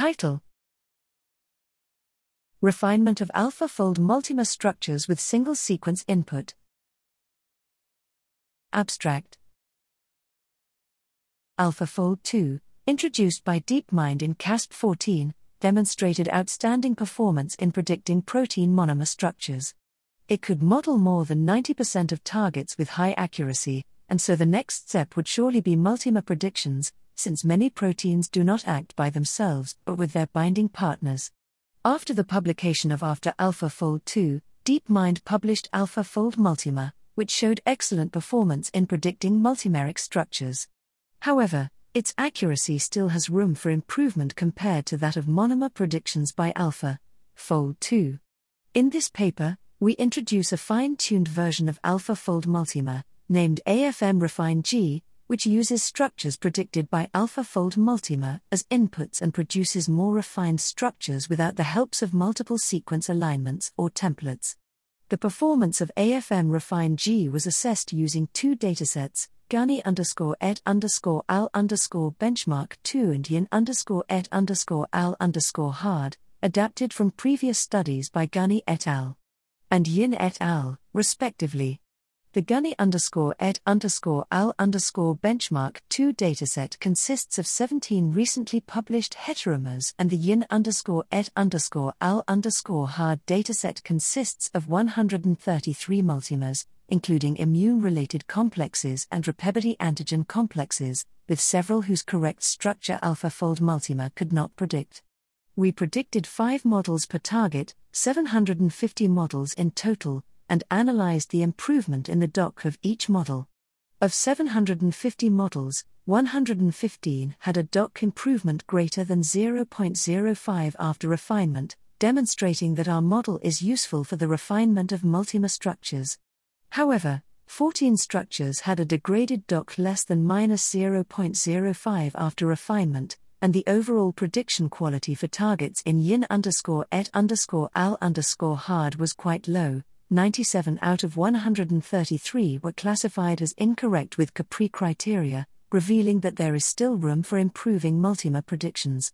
Title Refinement of AlphaFold multimer structures with single sequence input. Abstract AlphaFold 2, introduced by DeepMind in CASP 14, demonstrated outstanding performance in predicting protein monomer structures. It could model more than 90% of targets with high accuracy, and so the next step would surely be multimer predictions, since many proteins do not act by themselves but with their binding partners. After the publication of After AlphaFold 2, DeepMind published AlphaFold Multimer, which showed excellent performance in predicting multimeric structures. However, its accuracy still has room for improvement compared to that of monomer predictions by Alpha Fold 2. In this paper, we introduce a fine tuned version of AlphaFold Multimer, named AFM Refine G, which uses structures predicted by AlphaFold Multimer as inputs and produces more refined structures without the helps of multiple sequence alignments or templates. The performance of AFM Refine G was assessed using two datasets, Ghani underscore et underscore al underscore benchmark 2 and yin underscore et underscore al underscore hard, adapted from previous studies by Ghani et al. and yin et al., respectively. The Ghani underscore et underscore al underscore benchmark 2 dataset consists of 17 recently published heteromers, and the yin underscore et underscore al underscore hard dataset consists of 133 multimers, including immune related complexes and repebody antigen complexes, with several whose correct structure AlphaFold multimer could not predict. We predicted 5 models per target, 750 models in total, and analyzed the improvement in the DOC of each model. Of 750 models, 115 had a DOC improvement greater than 0.05 after refinement, demonstrating that our model is useful for the refinement of multimer structures. However, 14 structures had a degraded DOC less than minus 0.05 after refinement, and the overall prediction quality for targets in yin underscore et underscore al underscore hard was quite low. 97 out of 133 were classified as incorrect with Capri criteria, revealing that there is still room for improving multimer predictions.